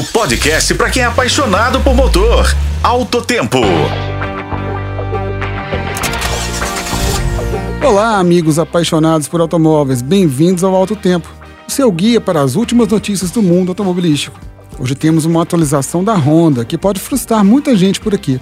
O podcast para quem é apaixonado por motor. Alto Tempo. Olá, amigos apaixonados por automóveis. Bem-vindos ao Alto Tempo, o seu guia para as últimas notícias do mundo automobilístico. Hoje temos uma atualização da Honda que pode frustrar muita gente por aqui.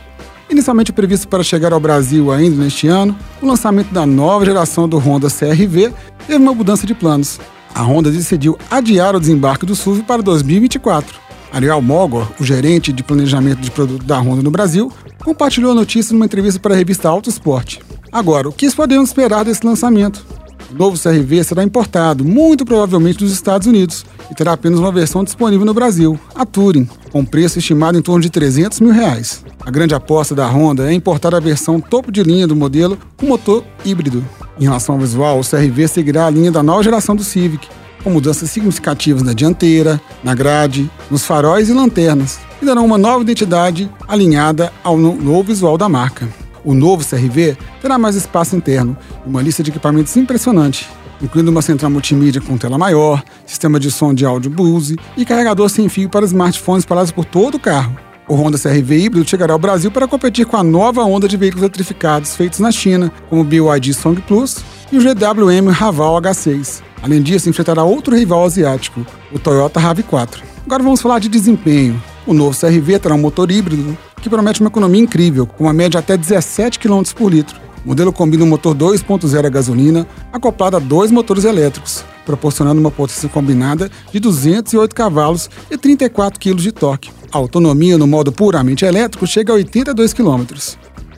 Inicialmente previsto para chegar ao Brasil ainda neste ano, o lançamento da nova geração do Honda CRV teve uma mudança de planos. A Honda decidiu adiar o desembarque do SUV para 2024. Ariel Mogor, o gerente de planejamento de produto da Honda no Brasil, compartilhou a notícia numa entrevista para a revista Auto Sport. Agora, o que podemos esperar desse lançamento? O novo CRV será importado, muito provavelmente dos Estados Unidos, e terá apenas uma versão disponível no Brasil, a Touring, com preço estimado em torno de 300 mil reais. A grande aposta da Honda é importar a versão topo de linha do modelo com motor híbrido. Em relação ao visual, o CRV seguirá a linha da nova geração do Civic, com mudanças significativas na dianteira, na grade, nos faróis e lanternas, e darão uma nova identidade alinhada ao novo visual da marca. O novo CRV terá mais espaço interno e uma lista de equipamentos impressionante, incluindo uma central multimídia com tela maior, sistema de som de áudio Bose e carregador sem fio para smartphones espalhados por todo o carro. O Honda CRV híbrido chegará ao Brasil para competir com a nova onda de veículos eletrificados feitos na China, como o BYD Song Plus e o GWM Raval H6. Além disso, enfrentará outro rival asiático, o Toyota RAV4. Agora vamos falar de desempenho. O novo CRV terá um motor híbrido que promete uma economia incrível, com uma média até 17 km por litro. O modelo combina um motor 2.0 a gasolina acoplado a dois motores elétricos, proporcionando uma potência combinada de 208 cavalos e 34 kg de torque. A autonomia no modo puramente elétrico chega a 82 km.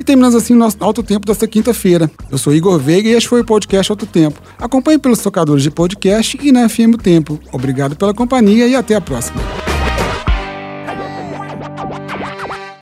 E terminamos assim o nosso Alto Tempo desta quinta-feira. Eu sou Igor Veiga e este foi o podcast Alto Tempo. Acompanhe pelos tocadores de podcast e na FM Tempo. Obrigado pela companhia e até a próxima.